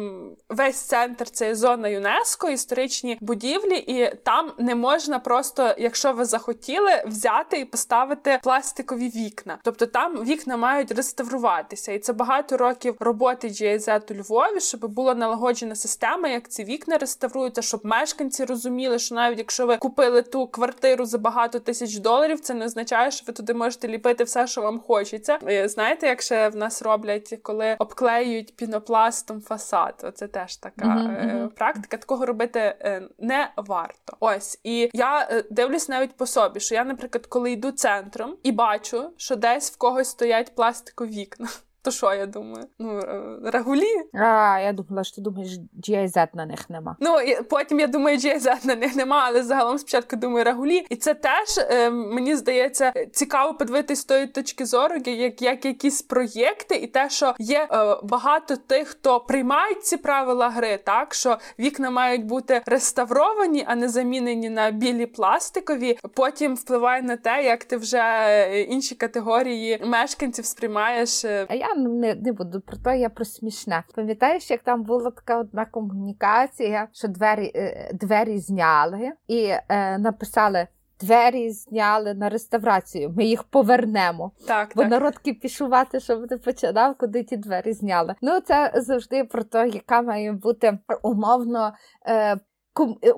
весь центр це зона ЮНЕСКО, історичні будівлі, і там не можна просто, якщо ви захотіли, взяти і поставити пластикові вікна. Тобто там вікна мають реставруватися, і це багато років роботи GIZ у Львові, щоб була налагоджена система, як ці вікна реставруються, щоб мешканці розуміли, що навіть якщо ви купили ту квартиру за багато тисяч доларів, це не означає, що ви туди можете ліпити все, що вам хочеться. І знаєте, як ще в нас роблять, коли обклеюють пінопластом фасад? Оце теж така mm-hmm. практика. Такого робити е, не варто. Ось і я е, дивлюсь навіть по собі, що я, наприклад, коли йду центром і бачу, що десь в когось стоять пластикові вікна. То що я думаю? Ну, е, рагулі? А, я думала, що ти думаєш, GIZ на них нема. Ну, і потім я думаю, GIZ на них нема, але загалом спочатку думаю рагулі. І це теж, е, мені здається, цікаво подивитись з тої точки зору, як як якісь проєкти, і те, що є е, багато тих, хто приймають ці правила гри, так що вікна мають бути реставровані, а не замінені на білі пластикові. Потім впливає на те, як ти вже е, інші категорії мешканців сприймаєш. Е, а я не не буду про те, я про смішне. Пам'ятаєш, як там була така одна комунікація, що двері е, двері зняли і е, написали. Двері зняли на реставрацію, ми їх повернемо. Так, Бо так. народ кипішувати, щоб ти починав, куди ті двері зняли. Ну це завжди про те, яка має бути умовно Е,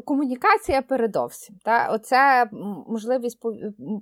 комунікація передовсім. Та? Оце можливість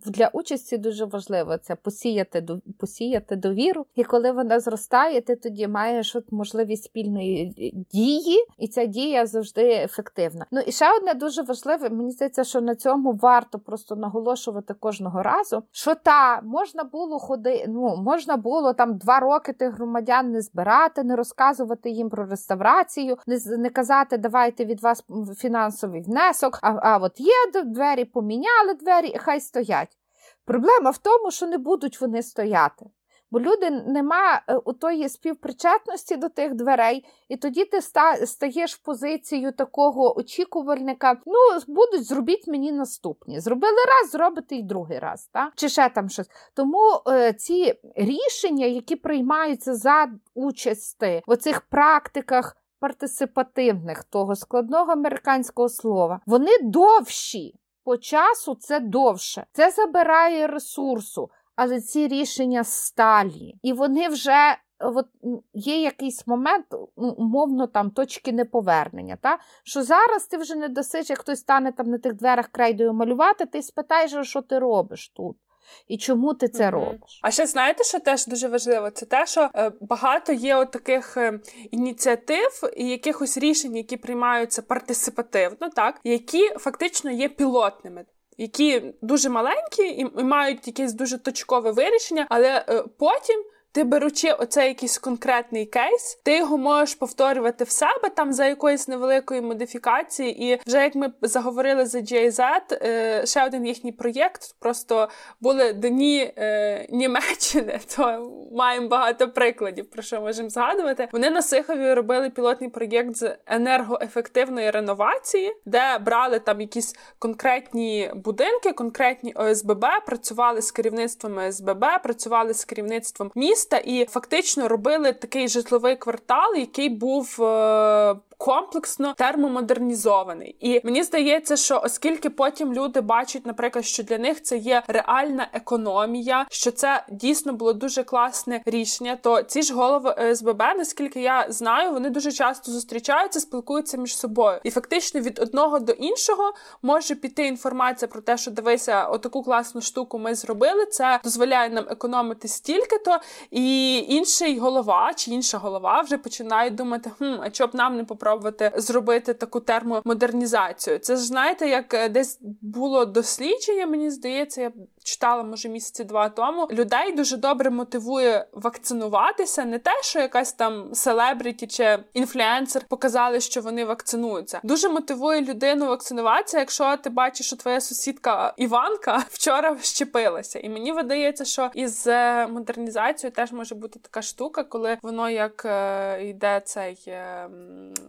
для участі дуже важливо. Це посіяти посіяти довіру. І коли вона зростає, ти тоді маєш от можливість спільної дії, і ця дія завжди ефективна. Ну і ще одне дуже важливе, мені здається, що на цьому варто просто наголошувати кожного разу. Що та можна було ходи, ну можна було там два роки тих громадян не збирати, не розказувати їм про реставрацію, не, не казати, давайте від вас фінансовий внесок. А а от є двері, поміняли двері, і хай стоять. Проблема в тому, що не будуть вони стояти. Бо люди нема е, у тої співпричетності до тих дверей, і тоді ти стаєш в позицію такого очікувальника. Ну, будуть зробіть мені наступні. Зробили раз, зробите і другий раз, та? чи ще там щось. Тому е, ці рішення, які приймаються за участи в оцих практиках партисипативних того складного американського слова, вони довші. По часу це довше. Це забирає ресурсу, але ці рішення сталі. І вони вже от, є якийсь момент, умовно, там точки неповернення. Та? Що зараз ти вже не досиш, як хтось стане там на тих дверях крайдою малювати, ти спитаєш, що ти робиш тут. І чому ти це mm-hmm. робиш? А ще знаєте, що теж дуже важливо? Це те, що е, багато є от таких е, ініціатив і якихось рішень, які приймаються партисипативно, так які фактично є пілотними які дуже маленькі і мають якесь дуже точкове вирішення, але е, потім ти беручи оцей якийсь конкретний кейс, ти його можеш повторювати в себе там за якоїсь невеликої модифікації. І вже як ми заговорили за GIZ, е, ще один їхній проєкт. Просто були дні е, Німеччини, то маємо багато прикладів, про що можемо згадувати. Вони на Сихові робили пілотний проєкт з енергоефективної реновації, де брали там якісь конкретні будинки, конкретні ОСББ, працювали з керівництвом ОСББ, працювали з керівництвом міст міста і фактично робили такий житловий квартал, який був е, комплексно термомодернізований. І мені здається, що оскільки потім люди бачать, наприклад, що для них це є реальна економія, що це дійсно було дуже класне рішення, то ці ж голови СББ, наскільки я знаю, вони дуже часто зустрічаються, спілкуються між собою. І фактично від одного до іншого може піти інформація про те, що дивися, отаку класну штуку ми зробили. Це дозволяє нам економити стільки-то, і інший голова чи інша голова вже починає думати: хм, а чоб нам не попробувати зробити таку термомодернізацію. Це ж знаєте, як е, десь було дослідження, мені здається, я читала може місяці два тому. Людей дуже добре мотивує вакцинуватися. Не те, що якась там селебріті чи інфлюенсер показали, що вони вакцинуються. Дуже мотивує людину вакцинуватися, якщо ти бачиш, що твоя сусідка Іванка вчора щепилася. І мені видається, що із е, модернізацією теж може бути така штука, коли воно як е, йде цей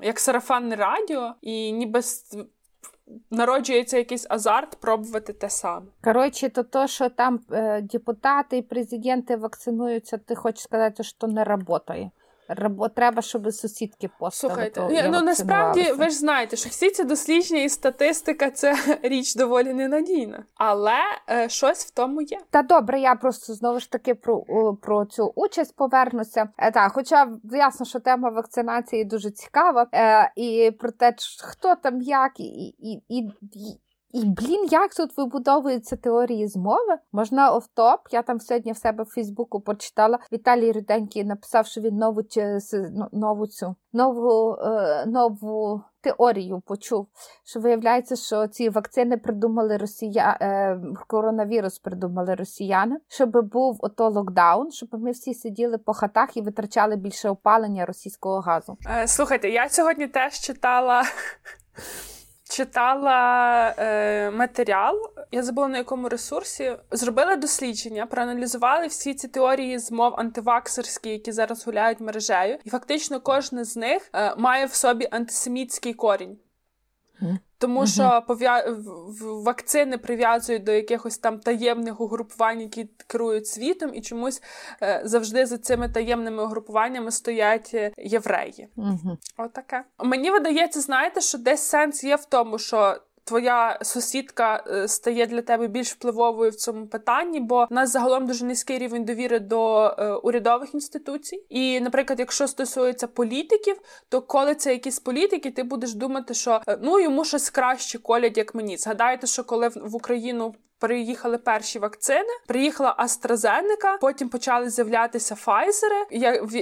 як як сарафанне радіо, і ніби народжується якийсь азарт пробувати те саме. Коротше, то то, що там е, депутати і президенти вакцинуються, ти хочеш сказати, що не працює. Рабо треба, щоб сусідки постали. Слухайте, ну насправді ви ж знаєте, що всі ці дослідження і статистика це річ доволі ненадійна, але е, щось в тому є. Та добре, я просто знову ж таки про про цю участь повернуся. Е, та, хоча ясно, що тема вакцинації дуже цікава, е, і про те, хто там як, і, і, і, і блін, як тут вибудовуються теорії змови? Можна офтоп. Я там сьогодні в себе в Фейсбуку почитала. Віталій Руденький написав, що він нову ну, нову цю нову е, нову теорію почув. Що виявляється, що ці вакцини придумали росія е, коронавірус придумали росіяни, щоб був ото локдаун, щоб ми всі сиділи по хатах і витрачали більше опалення російського газу. Е, слухайте, я сьогодні теж читала читала е, матеріал, я забула на якому ресурсі. Зробила дослідження, проаналізували всі ці теорії змов антиваксерські, які зараз гуляють мережею, і фактично кожна з них е, має в собі антисемітський корінь. Тому що пов'я... вакцини прив'язують до якихось там таємних угрупувань, які керують світом, і чомусь е, завжди за цими таємними угрупуваннями стоять е, євреї. Отаке. Мені видається, знаєте, що десь сенс є в тому, що твоя сусідка е, стає для тебе більш впливовою в цьому питанні, бо в нас загалом дуже низький рівень довіри до е, урядових інституцій. І, наприклад, якщо стосується політиків, то коли це якісь політики, ти будеш думати, що е, ну йому щось краще колять, як мені. Згадайте, що коли в Україну приїхали перші вакцини, приїхала AstraZeneca, потім почали з'являтися Pfizer,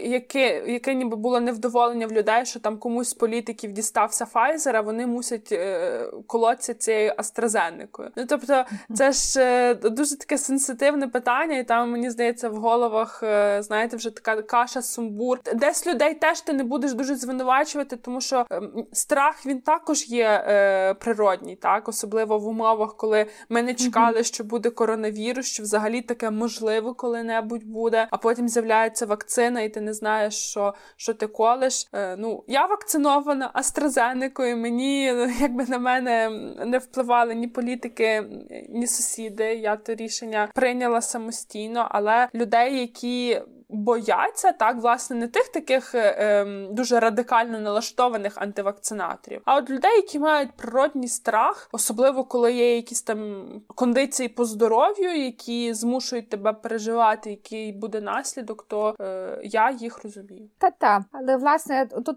яке яке ніби було невдоволення в людей, що там комусь з політиків дістався Pfizer, а вони мусять е, колотися цією AstraZeneca. Ну тобто, це ж е, дуже таке сенситивне питання, і там мені здається в головах, е, знаєте, вже така каша, сумбур. Десь людей теж ти не будеш дуже звинувачувати, тому що е, страх він також є е, природній, так особливо в умовах, коли ми не чекали чекали, що буде коронавірус, що взагалі таке можливо коли-небудь буде. А потім з'являється вакцина, і ти не знаєш, що що ти колеш. Е, ну я вакцинована Астразенекою. Мені ну, якби на мене не впливали ні політики, ні сусіди. Я то рішення прийняла самостійно, але людей, які бояться так, власне, не тих таких е, ем, дуже радикально налаштованих антивакцинаторів, а от людей, які мають природній страх, особливо коли є якісь там кондиції по здоров'ю, які змушують тебе переживати, який буде наслідок, то е, я їх розумію. Та-та, але власне тут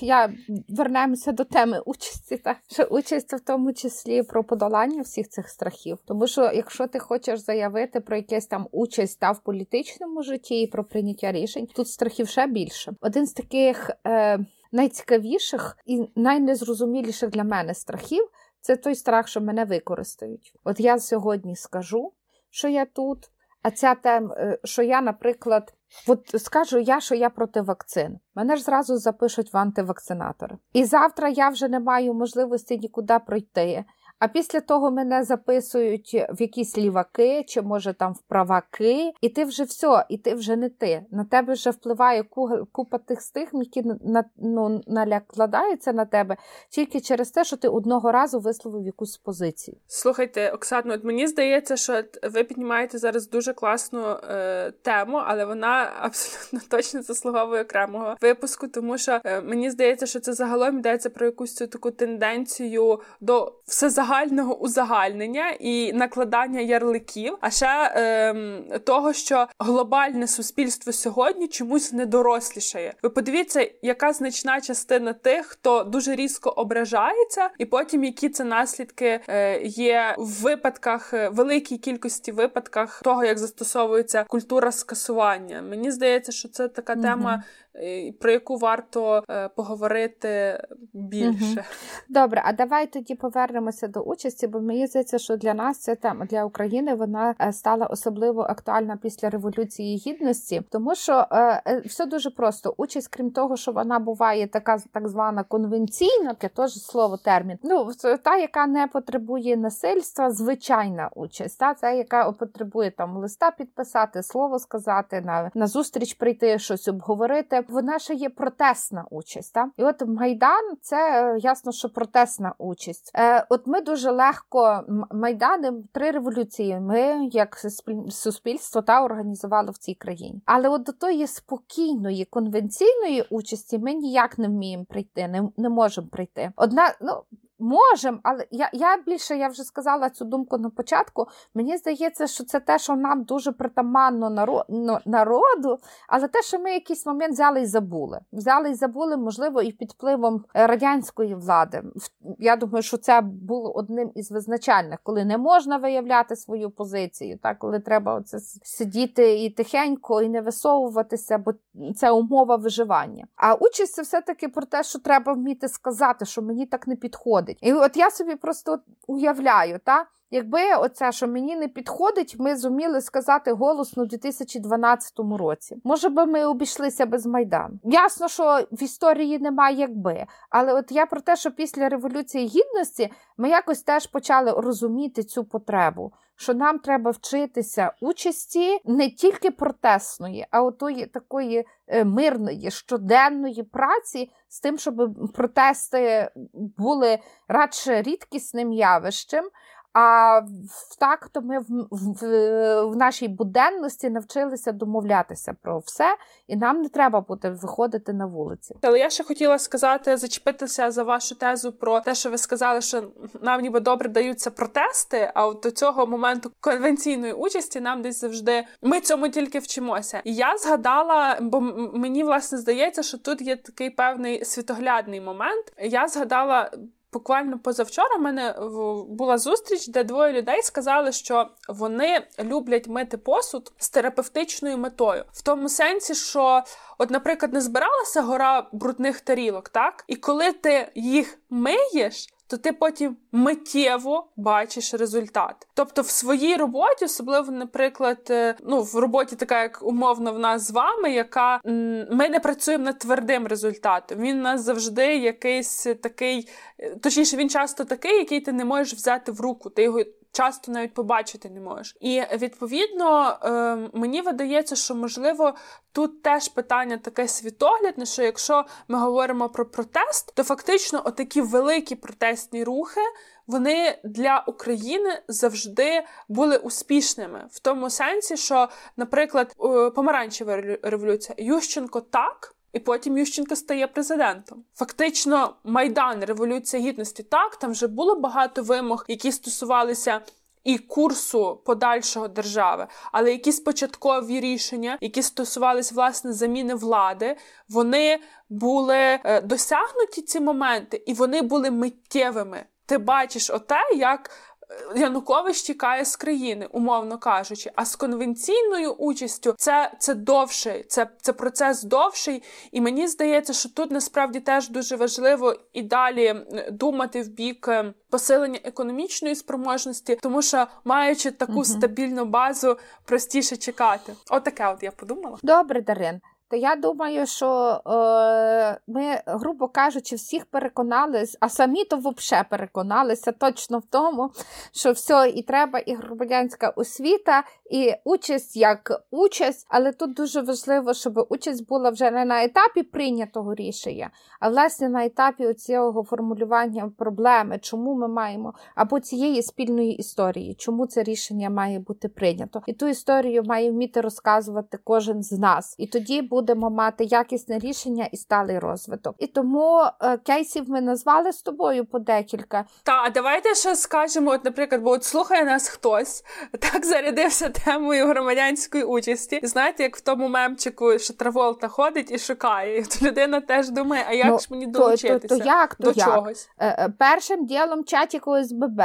я вернемося до теми участі, та що участь в тому числі про подолання всіх цих страхів. Тому що якщо ти хочеш заявити про якесь там участь та в політичному житті і про прийняття рішень, тут страхів ще більше. Один з таких е, найцікавіших і найнезрозуміліших для мене страхів це той страх, що мене використають. От я сьогодні скажу, що я тут. А ця тема, е, що я, наприклад, от скажу я, що я проти вакцин. Мене ж зразу запишуть в антивакцинатори. І завтра я вже не маю можливості нікуди пройти. А після того мене записують в якісь ліваки, чи може там в праваки, і ти вже все, і ти вже не ти. На тебе вже впливає купа тих стигм, які на, ну, накладаються на тебе тільки через те, що ти одного разу висловив якусь позицію. Слухайте, Оксано, от мені здається, що ви піднімаєте зараз дуже класну е, тему, але вона абсолютно точно заслуговує окремого випуску, тому що е, мені здається, що це загалом йдеться про якусь цю таку тенденцію до все загального узагальнення і накладання ярликів, а ще ем, того, що глобальне суспільство сьогодні чомусь не дорослішає. Ви подивіться, яка значна частина тих, хто дуже різко ображається, і потім які це наслідки е, є в випадках, е, великій кількості випадках того, як застосовується культура скасування. Мені здається, що це така угу. тема про яку варто е, поговорити більше. Добре, а давай тоді повернемося до участі, бо мені здається, що для нас ця тема для України вона е, стала особливо актуальна після революції гідності, тому що е, все дуже просто. Участь, крім того, що вона буває така так звана конвенційна, це теж слово термін. Ну та, яка не потребує насильства, звичайна участь, та це яка потребує там листа підписати, слово сказати, на, на зустріч прийти, щось обговорити вона ще є протестна участь. Та? І от Майдан це е, ясно, що протестна участь. Е, От ми дуже легко Майдани три революції. Ми, як суспільство, та організували в цій країні. Але от до тої спокійної конвенційної участі ми ніяк не вміємо прийти, не, не можемо прийти. Одна, ну Можемо, але я я більше я вже сказала цю думку на початку. Мені здається, що це те, що нам дуже притаманно народу, але те, що ми якийсь момент взяли і забули. Взяли і забули, можливо, і під впливом радянської влади. Я думаю, що це було одним із визначальних, коли не можна виявляти свою позицію, так коли треба оце сидіти і тихенько, і не висовуватися, бо це умова виживання. А участь це все таки про те, що треба вміти сказати, що мені так не підходить підходить. І от я собі просто уявляю, та, якби оце, що мені не підходить, ми зуміли сказати голосно у 2012 році. Може би ми обійшлися без Майдану. Ясно, що в історії немає якби. Але от я про те, що після Революції Гідності ми якось теж почали розуміти цю потребу. Що нам треба вчитися участі не тільки протестної, а отої такої е, мирної щоденної праці з тим, щоб протести були радше рідкісним явищем. А так, то ми в, в, в нашій буденності навчилися домовлятися про все, і нам не треба буде виходити на вулиці. Але я ще хотіла сказати, зачепитися за вашу тезу про те, що ви сказали, що нам ніби добре даються протести. А от до цього моменту конвенційної участі нам десь завжди ми цьому тільки вчимося. І я згадала, бо мені власне здається, що тут є такий певний світоглядний момент. Я згадала. Буквально позавчора в мене була зустріч, де двоє людей сказали, що вони люблять мити посуд з терапевтичною метою, в тому сенсі, що, от, наприклад, не збиралася гора брудних тарілок, так? І коли ти їх миєш, то ти потім миттєво бачиш результат. Тобто в своїй роботі, особливо, наприклад, е, ну в роботі, така як умовно в нас з вами, яка ми не працюємо над твердим результатом. Він у нас завжди якийсь такий, е, точніше, він часто такий, який ти не можеш взяти в руку. Ти його часто навіть побачити не можеш. І відповідно ем, мені видається, що можливо тут теж питання таке світоглядне, що якщо ми говоримо про протест, то фактично отакі великі протестні рухи. Вони для України завжди були успішними в тому сенсі, що, наприклад, помаранчева революція Ющенко так, і потім Ющенко стає президентом. Фактично, майдан революція гідності так там вже було багато вимог, які стосувалися. І курсу подальшого держави, але якісь початкові рішення, які стосувалися власне заміни влади, вони були е, досягнуті ці моменти, і вони були миттєвими. Ти бачиш оте, як Янукович тікає з країни, умовно кажучи. А з конвенційною участю це це довший, це це процес довший. І мені здається, що тут насправді теж дуже важливо і далі думати в бік е, посилення економічної спроможності, тому що маючи таку угу. стабільну базу, простіше чекати. Отаке, от я подумала. Добре, Дарин то я думаю, що е, ми, грубо кажучи, всіх переконалися, а самі то взагалі переконалися точно в тому, що все і треба, і громадянська освіта, і участь як участь, але тут дуже важливо, щоб участь була вже не на етапі прийнятого рішення, а власне на етапі цього формулювання проблеми, чому ми маємо, або цієї спільної історії, чому це рішення має бути прийнято. І ту історію має вміти розказувати кожен з нас. І тоді будемо мати якісне рішення і сталий розвиток. І тому е, кейсів ми назвали з тобою по декілька. Та а давайте ще скажемо, от, наприклад, бо от слухає нас хтось, так зарядився темою громадянської участі. І знаєте, як в тому мемчику, що Траволта ходить і шукає. І от людина теж думає, а як ну, ж мені долучитися то, то, то як, то до як? чогось? Е, е, першим ділом чатіку ОСББ.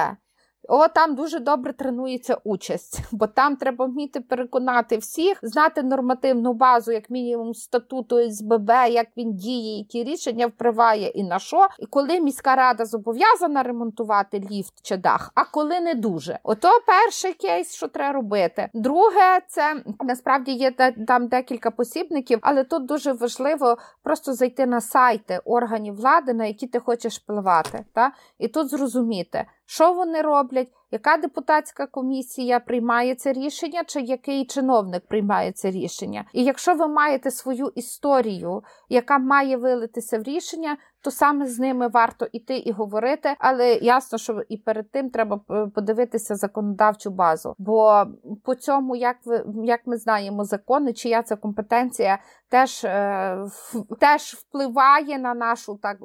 О, там дуже добре тренується участь, бо там треба вміти переконати всіх, знати нормативну базу, як мінімум статуту СББ, як він діє, які рішення впливає і на що. І коли міська рада зобов'язана ремонтувати ліфт чи дах, а коли не дуже. Ото перший кейс, що треба робити. Друге, це насправді є там декілька посібників, але тут дуже важливо просто зайти на сайти органів влади, на які ти хочеш впливати. Та? І тут зрозуміти що вони роблять, яка депутатська комісія приймає це рішення, чи який чиновник приймає це рішення. І якщо ви маєте свою історію, яка має вилитися в рішення, то саме з ними варто іти і говорити. Але ясно, що і перед тим треба подивитися законодавчу базу. Бо по цьому, як ви як ми знаємо, закони, чия це компетенція теж е, теж впливає на нашу так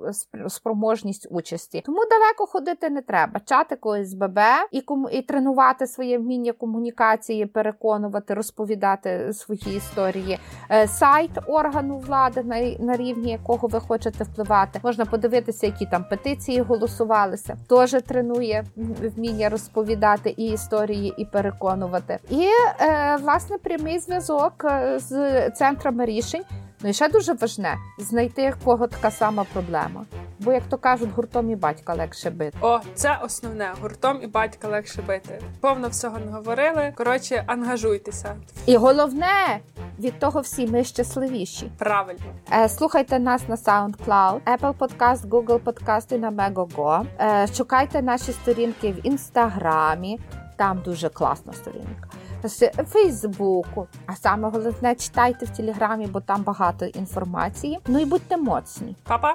спроможність участі. Тому далеко ходити не треба. Чати ОСББ і кому і тренувати своє вміння комунікації, переконувати, розповідати свої історії. Е, сайт органу влади, на, на рівні якого ви хочете впливати. Можна подивитися, які там петиції голосувалися. Теж тренує вміння розповідати і історії, і переконувати. І е, власне прямий зв'язок е, з центрами рішень. Ну і ще дуже важне знайти кого така сама проблема. Бо, як то кажуть, гуртом і батька легше бити. О, це основне гуртом і батька легше бити. Повно всього не говорили. Коротше, ангажуйтеся. І головне від того всі ми щасливіші. Правильно Е, слухайте нас на SoundCloud, Apple Podcast, Google Podcast і на Megogo. Е, Шукайте наші сторінки в інстаграмі. Там дуже класна сторінка. З Фейсбуку, а саме головне читайте в Телеграмі, бо там багато інформації. Ну і будьте моцні. Па-па!